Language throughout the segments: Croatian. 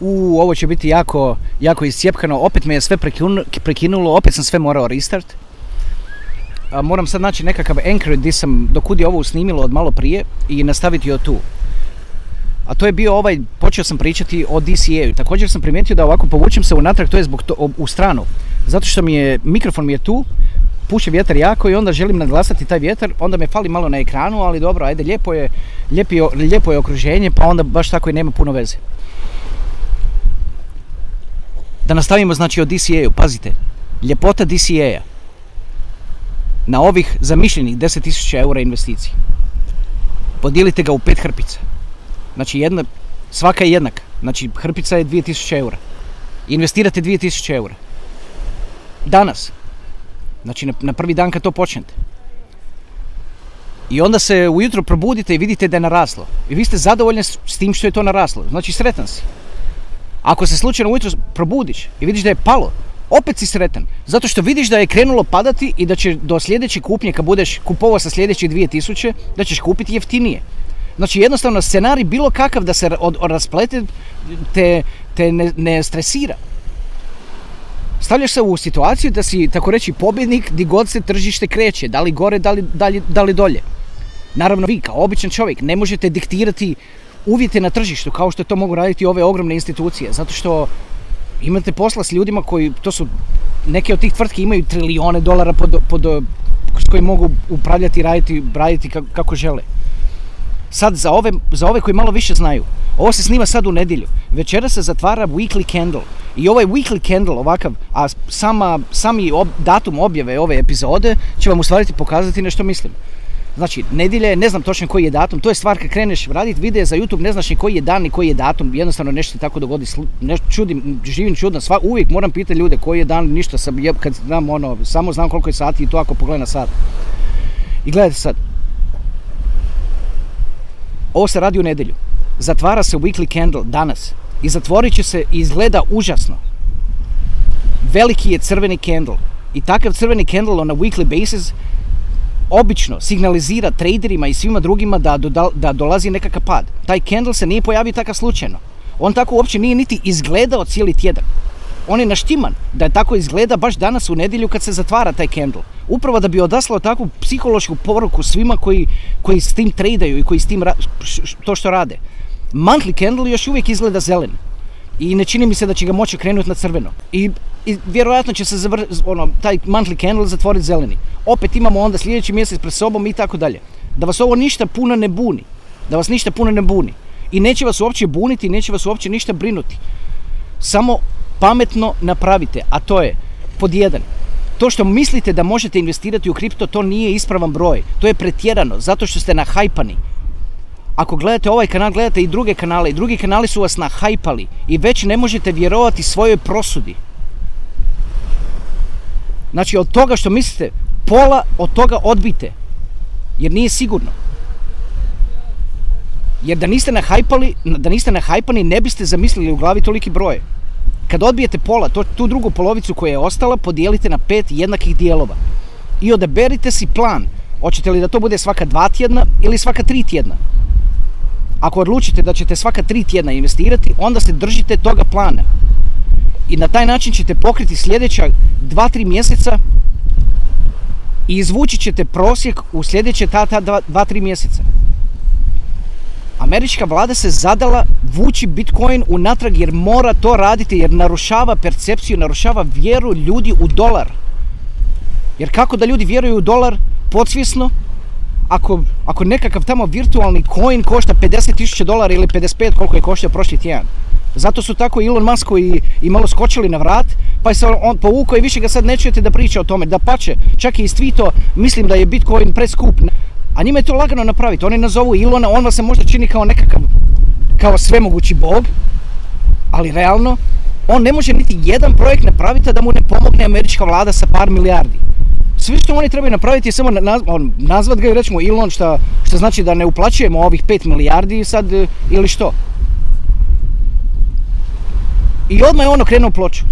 U, ovo će biti jako, jako iscijepkano, opet me je sve prekinulo, opet sam sve morao restart. A, moram sad naći nekakav anchor gdje sam, dokud je ovo snimilo od malo prije i nastaviti od tu. A to je bio ovaj, počeo sam pričati o DCA-u. Također sam primijetio da ovako povučem se unatrag, to je zbog to, u stranu. Zato što mi je, mikrofon mi je tu, puše vjetar jako i onda želim naglasati taj vjetar, onda me fali malo na ekranu, ali dobro, ajde, lijepo je, lijepi, lijepo je okruženje, pa onda baš tako i nema puno veze. Da nastavimo znači o DCA-u, pazite, ljepota DCA-a na ovih zamišljenih 10.000 eura investiciji. Podijelite ga u pet hrpica. Znači jedna, svaka je jednaka. Znači hrpica je 2000 eura. Investirate 2000 eura. Danas. Znači na, prvi dan kad to počnete. I onda se ujutro probudite i vidite da je naraslo. I vi ste zadovoljni s tim što je to naraslo. Znači sretan si. Ako se slučajno ujutro probudiš i vidiš da je palo, opet si sretan. Zato što vidiš da je krenulo padati i da će do sljedeće kupnje, kad budeš kupovao sa sljedećih 2000, da ćeš kupiti jeftinije. Znači jednostavno scenarij bilo kakav da se od, od rasplete te, te ne, ne stresira. Stavljaš se u situaciju da si, tako reći, pobjednik di god se tržište kreće, da li gore, da li, da li, da li dolje. Naravno, vi kao običan čovjek ne možete diktirati uvjete na tržištu kao što to mogu raditi ove ogromne institucije, zato što imate posla s ljudima koji, to su, neke od tih tvrtki imaju trilijone dolara pod, pod, s kojim mogu upravljati raditi, raditi kako, kako žele. Sad za ove, za ove koji malo više znaju, ovo se snima sad u nedjelju. Večera se zatvara Weekly Candle. I ovaj Weekly Candle ovakav, a sama, sami ob, datum objave ove epizode će vam u stvari pokazati nešto mislim. Znači, nedjelja je, ne znam točno koji je datum, to je stvar kad kreneš raditi videe za YouTube, ne znaš ni koji je dan ni koji je datum, jednostavno nešto se tako dogodi, nešto čudim, živim čudno, sva, uvijek moram pitati ljude koji je dan, ništa sam, kad znam ono, samo znam koliko je sati i to ako pogledam na sat. I gledajte sad, ovo se radi u nedjelju. Zatvara se Weekly Candle danas i zatvorit će se i izgleda užasno. Veliki je crveni candle i takav crveni candle on a weekly basis obično signalizira traderima i svima drugima da, do, da dolazi nekakav pad. Taj candle se nije pojavio takav slučajno. On tako uopće nije niti izgledao cijeli tjedan. On je naštiman da je tako izgleda baš danas u nedjelju kad se zatvara taj candle. Upravo da bi odaslao takvu psihološku poruku svima koji, koji s tim tradaju i koji s tim to što rade. Monthly candle još uvijek izgleda zelen. I ne čini mi se da će ga moći krenuti na crveno. I, i vjerojatno će se zavr, ono, taj monthly candle zatvoriti zeleni. Opet imamo onda sljedeći mjesec pred sobom i tako dalje. Da vas ovo ništa puno ne buni. Da vas ništa puno ne buni. I neće vas uopće buniti, neće vas uopće ništa brinuti. Samo pametno napravite, a to je pod jedan. To što mislite da možete investirati u kripto, to nije ispravan broj. To je pretjerano, zato što ste nahajpani. Ako gledate ovaj kanal, gledate i druge kanale i drugi kanali su vas nahajpali i već ne možete vjerovati svojoj prosudi. Znači od toga što mislite, pola od toga odbite. Jer nije sigurno. Jer da niste nahajpali, da niste nahajpani, ne biste zamislili u glavi toliki broj. Kad odbijete pola, to, tu drugu polovicu koja je ostala, podijelite na pet jednakih dijelova. I odaberite si plan. Hoćete li da to bude svaka dva tjedna ili svaka tri tjedna? Ako odlučite da ćete svaka tri tjedna investirati, onda se držite toga plana. I na taj način ćete pokriti sljedeća dva, tri mjeseca i izvući ćete prosjek u sljedeće ta, ta dva, dva, tri mjeseca. Američka vlada se zadala vući Bitcoin unatrag jer mora to raditi jer narušava percepciju, narušava vjeru ljudi u dolar. Jer kako da ljudi vjeruju u dolar podsvjesno ako, nekakav tamo virtualni coin košta 50.000 dolara ili 55 koliko je koštao prošli tjedan. Zato su tako Elon Musk i, i malo skočili na vrat, pa se on povukao i više ga sad ne čujete da priča o tome. Da pače, čak i iz tweeto, mislim da je Bitcoin preskup. A njima je to lagano napraviti. Oni nazovu Ilona, on vas se možda čini kao nekakav, kao svemogući bog, ali realno, on ne može niti jedan projekt napraviti da mu ne pomogne američka vlada sa par milijardi. Sve što oni trebaju napraviti je samo nazvat ga i rećemo Elon šta, šta znači da ne uplaćujemo ovih 5 milijardi sad ili što. I odmah je ono krenuo ploču.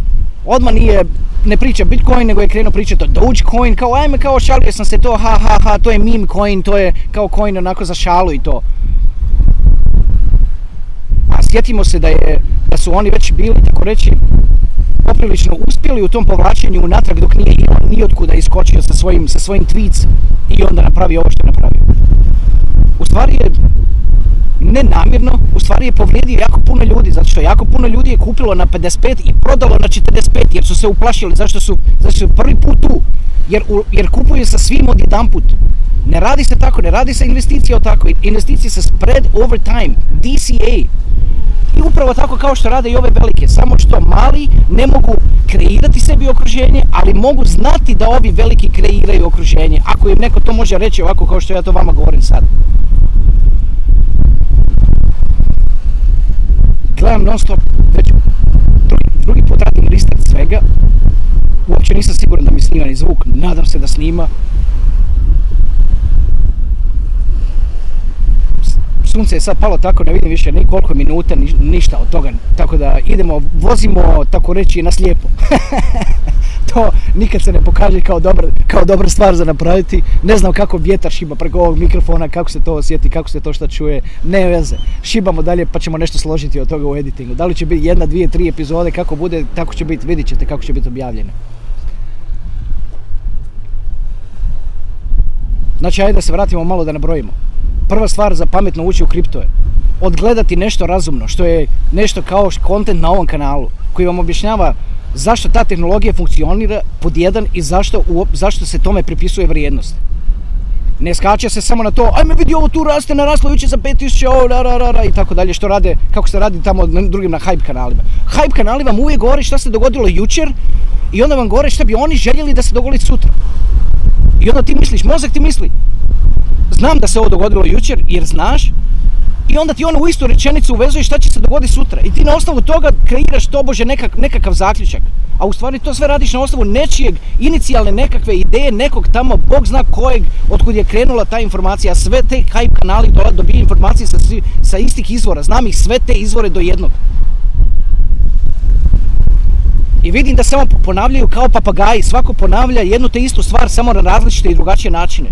Odmah nije, ne priča Bitcoin, nego je krenuo pričati o Dogecoin, kao ajme, kao šalio sam se to, ha, ha, ha, to je meme coin, to je kao coin onako za šalu i to. A sjetimo se da je, da su oni već bili, tako reći, poprilično uspjeli u tom povlačenju unatrag dok nije Elon nijotkuda iskočio sa svojim, sa svojim tweets i onda napravio ovo što je napravio. U stvari je nenamjerno, u stvari je povrijedio jako puno ljudi, zato što jako puno ljudi je kupilo na 55 i prodalo na 45 jer su se uplašili, zašto su, zašto su prvi put tu, jer, jer kupuju sa svim od jedan put. Ne radi se tako, ne radi se investicija o tako, investicije se spread over time, DCA. I upravo tako kao što rade i ove velike, samo što mali ne mogu kreirati sebi okruženje, ali mogu znati da ovi veliki kreiraju okruženje, ako im neko to može reći ovako kao što ja to vama govorim sad. gledam non stop, već drugi, drugi put radim svega, uopće nisam siguran da mi snima ni zvuk, nadam se da snima. Sunce je sad palo tako, ne vidim više ni koliko minuta, ništa od toga, tako da idemo, vozimo, tako reći, na slijepo. to nikad se ne pokaže kao dobra, kao dobra stvar za napraviti. Ne znam kako vjetar šiba preko ovog mikrofona, kako se to osjeti, kako se to šta čuje. Ne veze. Šibamo dalje pa ćemo nešto složiti od toga u editingu. Da li će biti jedna, dvije, tri epizode, kako bude, tako će biti, vidit ćete kako će biti objavljeno. Znači, ajde da se vratimo malo da nabrojimo. Prva stvar za pametno ući u kripto je odgledati nešto razumno, što je nešto kao kontent na ovom kanalu, koji vam objašnjava zašto ta tehnologija funkcionira pod jedan i zašto, zašto se tome pripisuje vrijednost. Ne skače se samo na to, ajme vidi ovo tu raste, naraslo jučer za 5000, ovo, ra, ra, ra, i tako dalje, što rade, kako se radi tamo drugim na hype kanalima. Hype kanali vam uvijek govori šta se dogodilo jučer i onda vam govore šta bi oni željeli da se dogodi sutra. I onda ti misliš, mozak ti misli, znam da se ovo dogodilo jučer jer znaš i onda ti ono u istu rečenicu uvezuje šta će se dogoditi sutra. I ti na osnovu toga kreiraš tobože nekak, nekakav zaključak. A u stvari to sve radiš na osnovu nečijeg inicijalne nekakve ideje, nekog tamo, bog zna kojeg, otkud je krenula ta informacija. Sve te hype kanali dobiju informacije sa, sa istih izvora. Znam ih sve te izvore do jednog. I vidim da samo ponavljaju kao papagaji. Svako ponavlja jednu te istu stvar samo na različite i drugačije načine.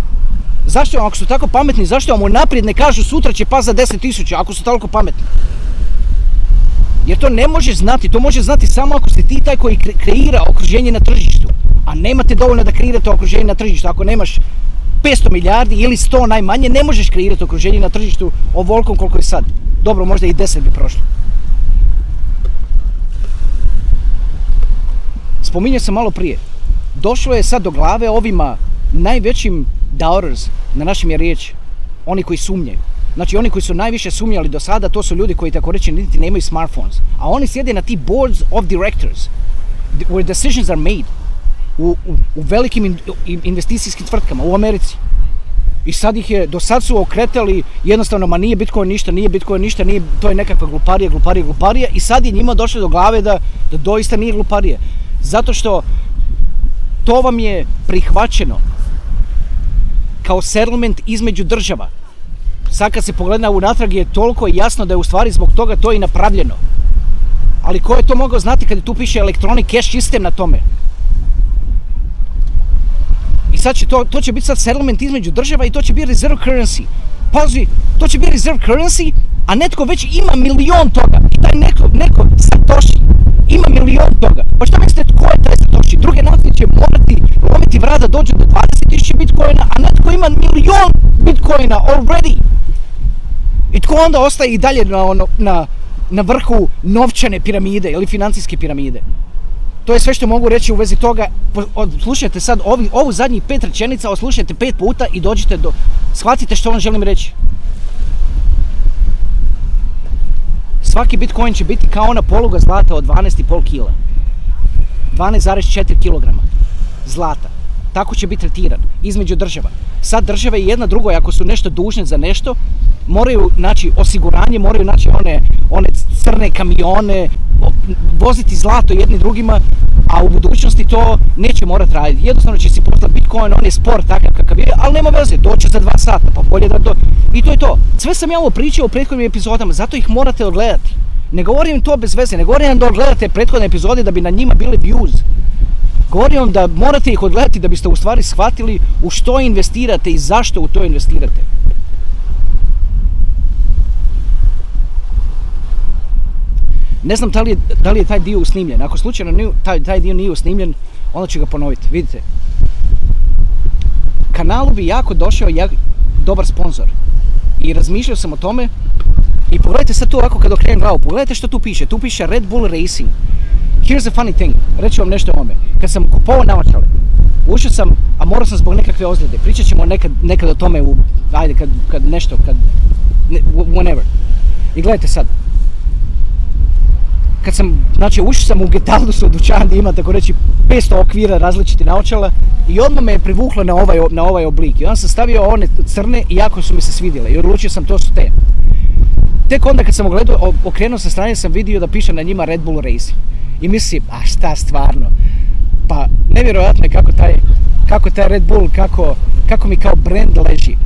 Zašto, ako su tako pametni, zašto vam unaprijed ne kažu sutra će pas za 10.000 ako su toliko pametni? Jer to ne možeš znati, to može znati samo ako ste ti taj koji kreira okruženje na tržištu. A nemate dovoljno da kreirate okruženje na tržištu. Ako nemaš 500 milijardi ili 100 najmanje, ne možeš kreirati okruženje na tržištu ovolkom koliko je sad. Dobro, možda i 10 bi prošlo. Spominjao sam malo prije. Došlo je sad do glave ovima najvećim doubters, na našim je riječ, oni koji sumnjaju. Znači oni koji su najviše sumnjali do sada, to su ljudi koji tako reći niti nemaju smartphones. A oni sjede na ti boards of directors, where decisions are made u, u, velikim investicijskim tvrtkama u Americi. I sad ih je, do sad su okretali jednostavno, ma nije Bitcoin ništa, nije Bitcoin ništa, nije, to je nekakva gluparija, gluparija, gluparija i sad je njima došlo do glave da, da doista nije gluparija. Zato što to vam je prihvaćeno kao settlement između država. Sad kad se pogleda unatrag je toliko jasno da je u stvari zbog toga to i napravljeno. Ali ko je to mogao znati kad tu piše electronic cash system na tome? I sad će to, to će biti sad settlement između država i to će biti reserve currency. Pazi, to će biti reserve currency, a netko već ima milion toga. I taj neko, neko Satoshi ima milion toga. Pa što mislite, ko je taj Satoshi? Druge nacije će morati lomiti vrada dođu do 20.000 bitcoina, a netko ima milion bitcoina already. I tko onda ostaje i dalje na, ono, na, na vrhu novčane piramide ili financijske piramide? To je sve što mogu reći u vezi toga. Slušajte sad ovi, ovu zadnjih pet rečenica, oslušajte pet puta i dođite do... Shvatite što vam želim reći. Svaki bitcoin će biti kao ona poluga zlata od 12,5 kila. 12,4 kg zlata. Tako će biti tretiran između država. Sad države i jedna drugo, ako su nešto dužne za nešto, moraju naći osiguranje, moraju naći one, one crne kamione, voziti zlato jedni drugima, a u budućnosti to neće morati raditi. Jednostavno će si poslati Bitcoin, on je spor takav kakav je, ali nema veze, doće za dva sata, pa bolje da to... I to je to. Sve sam ja ovo pričao u prethodnim epizodama, zato ih morate odgledati. Ne govorim to bez veze, ne govorim da odgledate prethodne epizode da bi na njima bili views. Govorim vam da morate ih odgledati da biste u stvari shvatili u što investirate i zašto u to investirate. Ne znam da li je, da li taj dio usnimljen. Ako slučajno nije- taj, taj dio nije usnimljen, onda ću ga ponoviti. Vidite, kanalu bi jako došao jak, dobar sponsor. I razmišljao sam o tome i pogledajte sad tu ovako kad okrenem glavu, pogledajte što tu piše. Tu piše Red Bull Racing. Here's a funny thing, reći vam nešto o ome. Kad sam kupovao naočale, ušao sam, a morao sam zbog nekakve ozljede. Pričat ćemo nekad, nekad o tome, u, ajde, kad, kad nešto, kad, ne, whenever. I gledajte sad, kad sam, znači ušao sam u Getaldusu dućan gdje ima tako reći 500 okvira različitih naočala i odmah me je privuklo na ovaj, na ovaj oblik. I onda sam stavio one crne i jako su mi se svidjele i odlučio sam to su te. Tek onda kad sam ogledao, okrenuo sa strane sam vidio da piše na njima Red Bull Racing. I mislim, a šta stvarno? Pa nevjerojatno je kako taj, kako taj Red Bull, kako, kako mi kao brand leži.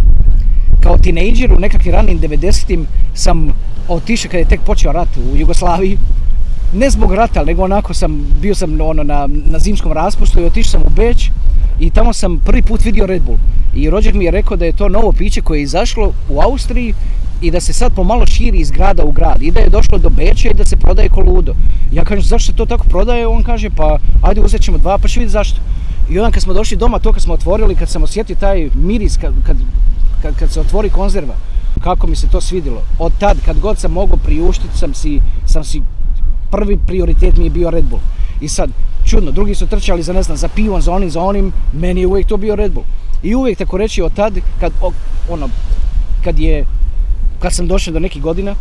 Kao tinejdžer u nekakvim ranim 90-im sam otišao kad je tek počeo rat u Jugoslaviji. Ne zbog rata, nego onako sam, bio sam ono, na, na zimskom raspustu i otišao sam u Beč i tamo sam prvi put vidio Red Bull. I rođak mi je rekao da je to novo piće koje je izašlo u Austriji i da se sad pomalo širi iz grada u grad i da je došlo do Beča i da se prodaje ko ludo. Ja kažem zašto to tako prodaje? On kaže pa ajde uzet ćemo dva pa će vidjeti zašto. I onda kad smo došli doma, to kad smo otvorili, kad sam osjetio taj miris kad, kad, kad, kad se otvori konzerva, kako mi se to svidjelo. Od tad, kad god sam mogao priuštiti, sam si, sam si prvi prioritet mi je bio Red Bull. I sad, čudno, drugi su trčali za ne znam, za pivom, za onim, za onim, meni je uvijek to bio Red Bull. I uvijek tako reći od tad, kad, ono, kad je, kad sam došao do nekih godina,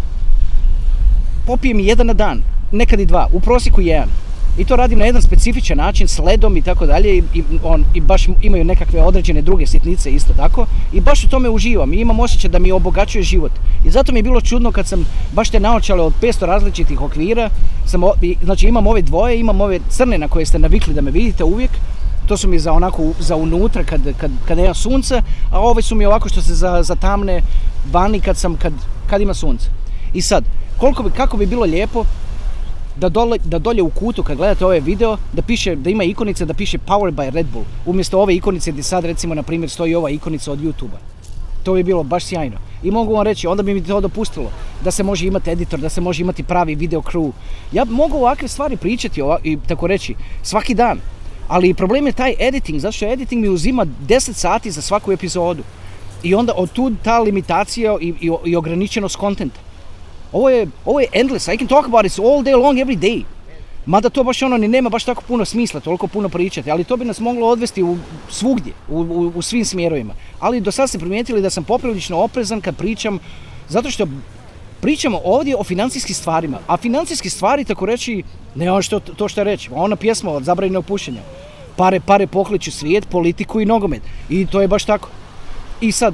popijem jedan na dan, nekad i dva, u prosjeku jedan. I to radim na jedan specifičan način, s ledom i tako dalje i, on, i baš imaju nekakve određene druge sitnice isto tako i baš u tome uživam i imam osjećaj da mi obogaćuje život. I zato mi je bilo čudno kad sam baš te naočale od 500 različitih okvira, sam, znači imam ove dvoje, imam ove crne na koje ste navikli da me vidite uvijek, to su mi za onako za unutra kad, kad, kad nema sunca, a ove su mi ovako što se za, zatamne vani kad, sam, kad, kad ima sunce. I sad, koliko bi, kako bi bilo lijepo da, dole, da dolje u kutu kad gledate ovaj video da piše da ima ikonice da piše Powered by Red Bull umjesto ove ikonice gdje sad recimo na primjer stoji ova ikonica od YouTube-a. To bi bilo baš sjajno. I mogu vam reći, onda bi mi to dopustilo da se može imati editor, da se može imati pravi video crew. Ja mogu ovakve stvari pričati i tako reći svaki dan. Ali problem je taj editing, zato što editing mi uzima 10 sati za svaku epizodu. I onda od tu ta limitacija i, i, i ograničenost kontenta. Ovo je, ovo je endless, I can talk about it all day long, every day. Mada to baš ono ni nema baš tako puno smisla, toliko puno pričati, ali to bi nas moglo odvesti u svugdje, u, u, u svim smjerovima. Ali do sad ste primijetili da sam poprilično oprezan kad pričam, zato što pričamo ovdje o financijskim stvarima, a financijske stvari, tako reći, ne ono što, to što reći, ona pjesma od zabranjenog pušenja. Pare, pare pokliču svijet, politiku i nogomet. I to je baš tako. I sad,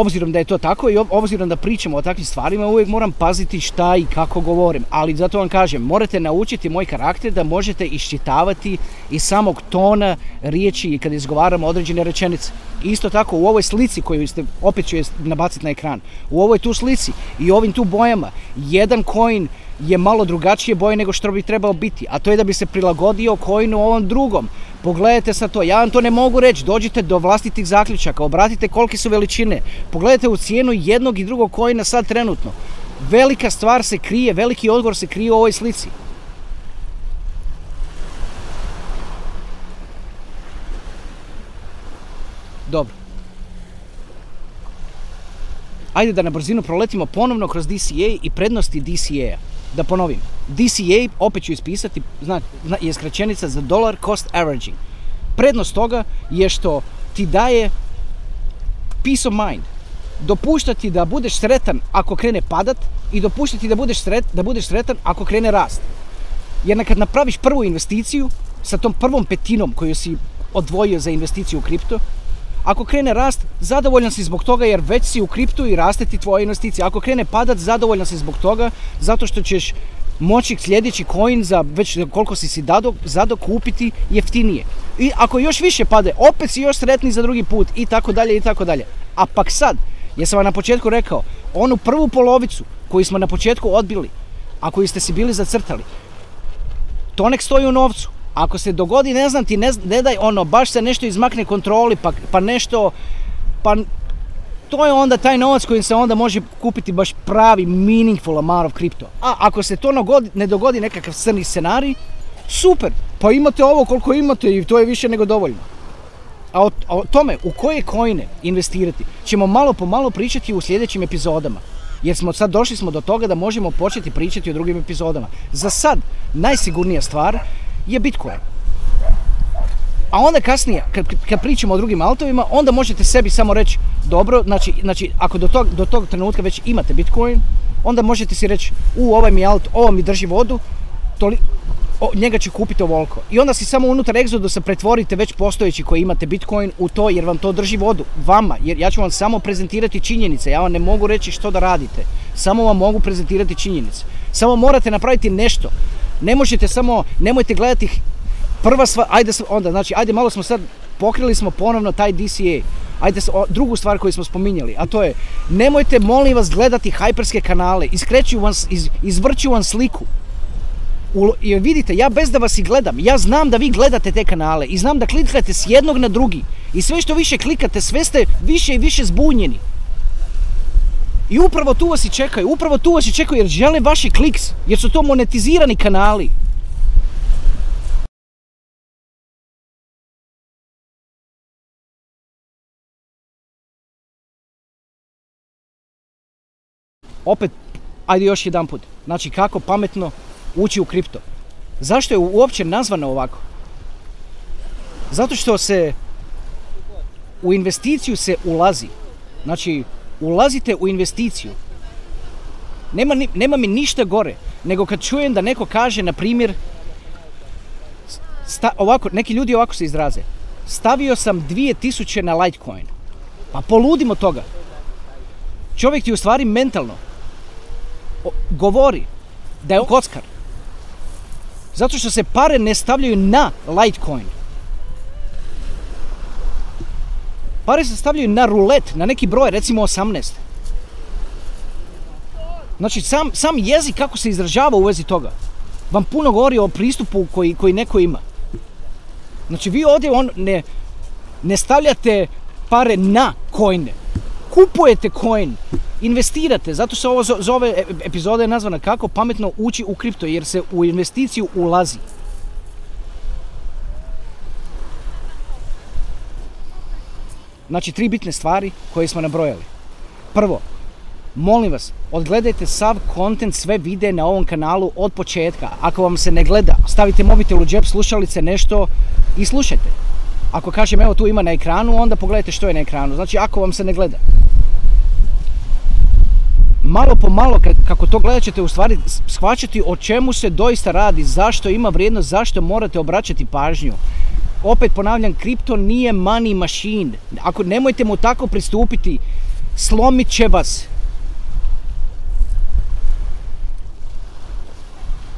obzirom da je to tako i ob- obzirom da pričamo o takvim stvarima, uvijek moram paziti šta i kako govorim. Ali zato vam kažem, morate naučiti moj karakter da možete iščitavati iz samog tona riječi i kad izgovaramo određene rečenice. Isto tako u ovoj slici koju ste, opet ću je nabaciti na ekran, u ovoj tu slici i ovim tu bojama, jedan coin je malo drugačije boje nego što bi trebao biti, a to je da bi se prilagodio coinu ovom drugom. Pogledajte sad to, ja vam to ne mogu reći, dođite do vlastitih zaključaka, obratite kolike su veličine, pogledajte u cijenu jednog i drugog coina sad trenutno. Velika stvar se krije, veliki odgovor se krije u ovoj slici. Dobro. Ajde da na brzinu proletimo ponovno kroz DCA i prednosti DCA-a. Da ponovim, DCA, opet ću ispisati, zna, je skraćenica za Dollar Cost Averaging. Prednost toga je što ti daje peace of mind. Dopušta ti da budeš sretan ako krene padat i dopušta ti da budeš, sret, da budeš sretan ako krene rast. Jer kad napraviš prvu investiciju sa tom prvom petinom koju si odvojio za investiciju u kripto, ako krene rast, zadovoljan si zbog toga jer već si u kriptu i raste ti tvoja investicija. Ako krene padat, zadovoljan si zbog toga zato što ćeš moći sljedeći coin za već koliko si si dado, zado kupiti jeftinije. I ako još više pade, opet si još sretni za drugi put i tako dalje i tako dalje. A pak sad, jesam vam na početku rekao, onu prvu polovicu koju smo na početku odbili, a koju ste si bili zacrtali, to nek stoji u novcu. Ako se dogodi, ne znam ti, ne, ne daj ono, baš se nešto izmakne kontroli, pa, pa nešto, pa to je onda taj novac kojim se onda može kupiti baš pravi meaningful amount of kripto. A ako se to nagodi- ne dogodi nekakav crni scenarij, super, pa imate ovo koliko imate i to je više nego dovoljno. A o, o tome u koje coine investirati ćemo malo po malo pričati u sljedećim epizodama. Jer smo sad došli smo do toga da možemo početi pričati o drugim epizodama. Za sad najsigurnija stvar je Bitcoin. A onda kasnije, kad, kad pričamo o drugim altovima, onda možete sebi samo reći, dobro, znači, znači ako do tog, do tog trenutka već imate Bitcoin, onda možete si reći, u ovaj mi alt, ovo mi drži vodu, toli, o, njega ću kupiti ovoliko. I onda si samo unutar Exodusa pretvorite već postojeći koji imate Bitcoin u to jer vam to drži vodu. Vama, jer ja ću vam samo prezentirati činjenice, ja vam ne mogu reći što da radite. Samo vam mogu prezentirati činjenice. Samo morate napraviti nešto. Ne možete samo, nemojte gledati prva stvar, ajde onda, znači, ajde malo smo sad, pokrili smo ponovno taj DCA. Ajde, drugu stvar koju smo spominjali, a to je, nemojte molim vas gledati hajperske kanale, iskreću vam, iz, izvrću vam sliku. U, jer vidite, ja bez da vas i gledam, ja znam da vi gledate te kanale i znam da klikate s jednog na drugi. I sve što više klikate, sve ste više i više zbunjeni. I upravo tu vas i čekaju, upravo tu vas i čekaju jer žele vaši kliks, jer su to monetizirani kanali. opet, ajde još jedan put. Znači kako pametno ući u kripto. Zašto je uopće nazvano ovako? Zato što se u investiciju se ulazi. Znači, ulazite u investiciju. Nema, nema mi ništa gore nego kad čujem da neko kaže, na primjer, sta, ovako, neki ljudi ovako se izraze. Stavio sam 2000 na Litecoin. Pa poludimo toga. Čovjek ti u stvari mentalno govori da je kockar. Zato što se pare ne stavljaju na Litecoin. Pare se stavljaju na rulet, na neki broj, recimo 18. Znači, sam, sam jezik kako se izražava u vezi toga vam puno govori o pristupu koji, koji neko ima. Znači, vi ovdje on ne, ne stavljate pare na coine. Kupujete coin, investirate, zato se ovo zo- zove, e- epizoda je nazvana kako pametno ući u kripto, jer se u investiciju ulazi. Znači, tri bitne stvari koje smo nabrojali. Prvo, molim vas, odgledajte sav kontent, sve videe na ovom kanalu od početka. Ako vam se ne gleda, stavite mobitel u džep, slušalice, nešto i slušajte. Ako kažem evo tu ima na ekranu, onda pogledajte što je na ekranu. Znači ako vam se ne gleda. Malo po malo, kako to gledat ćete u stvari shvaćati o čemu se doista radi, zašto ima vrijednost, zašto morate obraćati pažnju. Opet ponavljam, kripto nije money machine. Ako nemojte mu tako pristupiti, slomit će vas.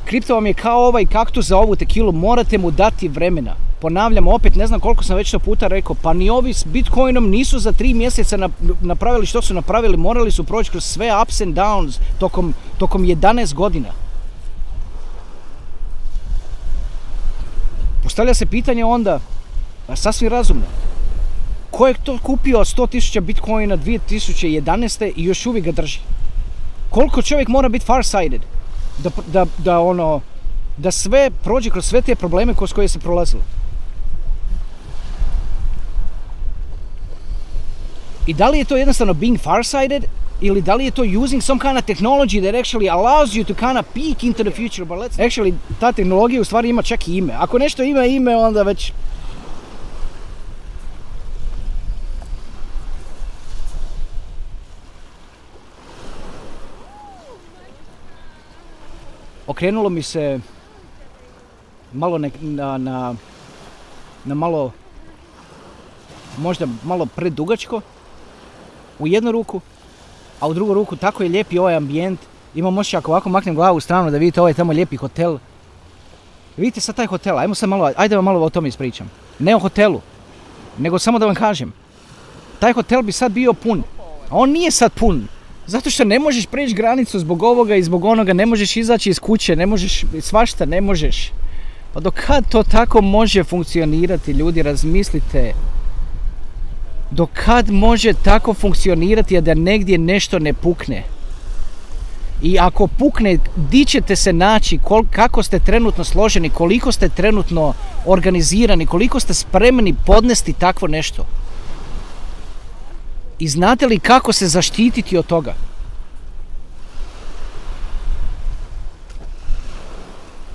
Kripto vam je kao ovaj kaktus za ovu tekilu, morate mu dati vremena. Ponavljam, opet ne znam koliko sam već to puta rekao, pa ni ovi s Bitcoinom nisu za tri mjeseca nap- napravili što su napravili, morali su proći kroz sve ups and downs tokom, tokom 11 godina. Postavlja se pitanje onda, a sasvim razumno, ko je to kupio 100.000 Bitcoina 2011. i još uvijek ga drži? Koliko čovjek mora biti farsighted da, da, da ono, da sve prođe kroz sve te probleme kroz koje se prolazilo. I da li je to jednostavno being farsighted ili da li je to using some kind of technology that actually allows you to kind of peek into the future, but let's... Actually, ta tehnologija u stvari ima čak i ime. Ako nešto ima ime, onda već... Okrenulo mi se malo nek- na, na, na malo možda malo predugačko u jednu ruku, a u drugu ruku tako je lijepi ovaj ambijent. Imam osjećaj ako ovako maknem glavu u stranu da vidite ovaj tamo lijepi hotel. Vidite sad taj hotel, ajmo sad malo, ajde vam malo o tome ispričam. Ne o hotelu, nego samo da vam kažem. Taj hotel bi sad bio pun, a on nije sad pun. Zato što ne možeš preći granicu zbog ovoga i zbog onoga, ne možeš izaći iz kuće, ne možeš, svašta ne možeš. Pa do kad to tako može funkcionirati, ljudi, razmislite. Do kad može tako funkcionirati da negdje nešto ne pukne? I ako pukne, di ćete se naći, kol, kako ste trenutno složeni, koliko ste trenutno organizirani, koliko ste spremni podnesti takvo nešto? I znate li kako se zaštititi od toga?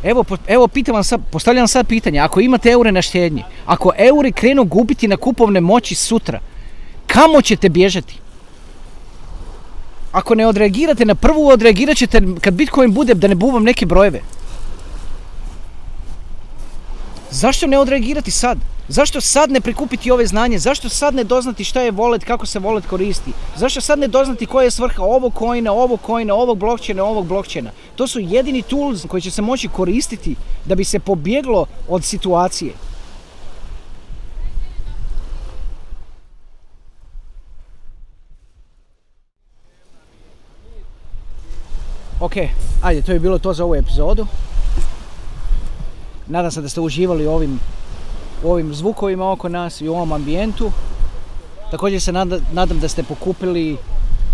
Evo, evo pitam vam sad, postavljam sad pitanje, ako imate eure na štednji, ako euri krenu gubiti na kupovne moći sutra, kamo ćete bježati? Ako ne odreagirate na prvu, odreagirat ćete kad Bitcoin bude da ne bubam neke brojeve. Zašto ne odreagirati sad? Zašto sad ne prikupiti ove znanje? Zašto sad ne doznati šta je wallet, kako se wallet koristi? Zašto sad ne doznati koja je svrha ovog coina, ovog coina, ovog blockchaina, ovog blockchaina? To su jedini tools koji će se moći koristiti da bi se pobjeglo od situacije. Ok, ajde, to je bilo to za ovu epizodu. Nadam se da ste uživali ovim, u ovim zvukovima oko nas i u ovom ambijentu. Također se nada- nadam da ste pokupili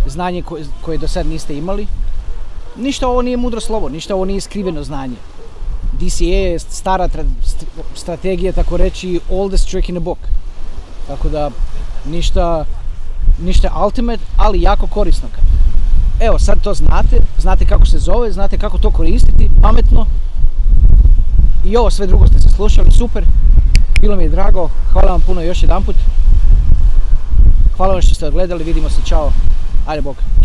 znanje koje, do sad niste imali. Ništa ovo nije mudro slovo, ništa ovo nije skriveno znanje. DCA je stara tra- st- strategija, tako reći, oldest trick in the book. Tako da, ništa, ništa ultimate, ali jako korisno. Evo, sad to znate, znate kako se zove, znate kako to koristiti, pametno. I ovo sve drugo ste se slušali, super. Bilo mi je drago, hvala vam puno još jedanput. Hvala vam što ste odgledali, vidimo se, čao. Ajde, bok.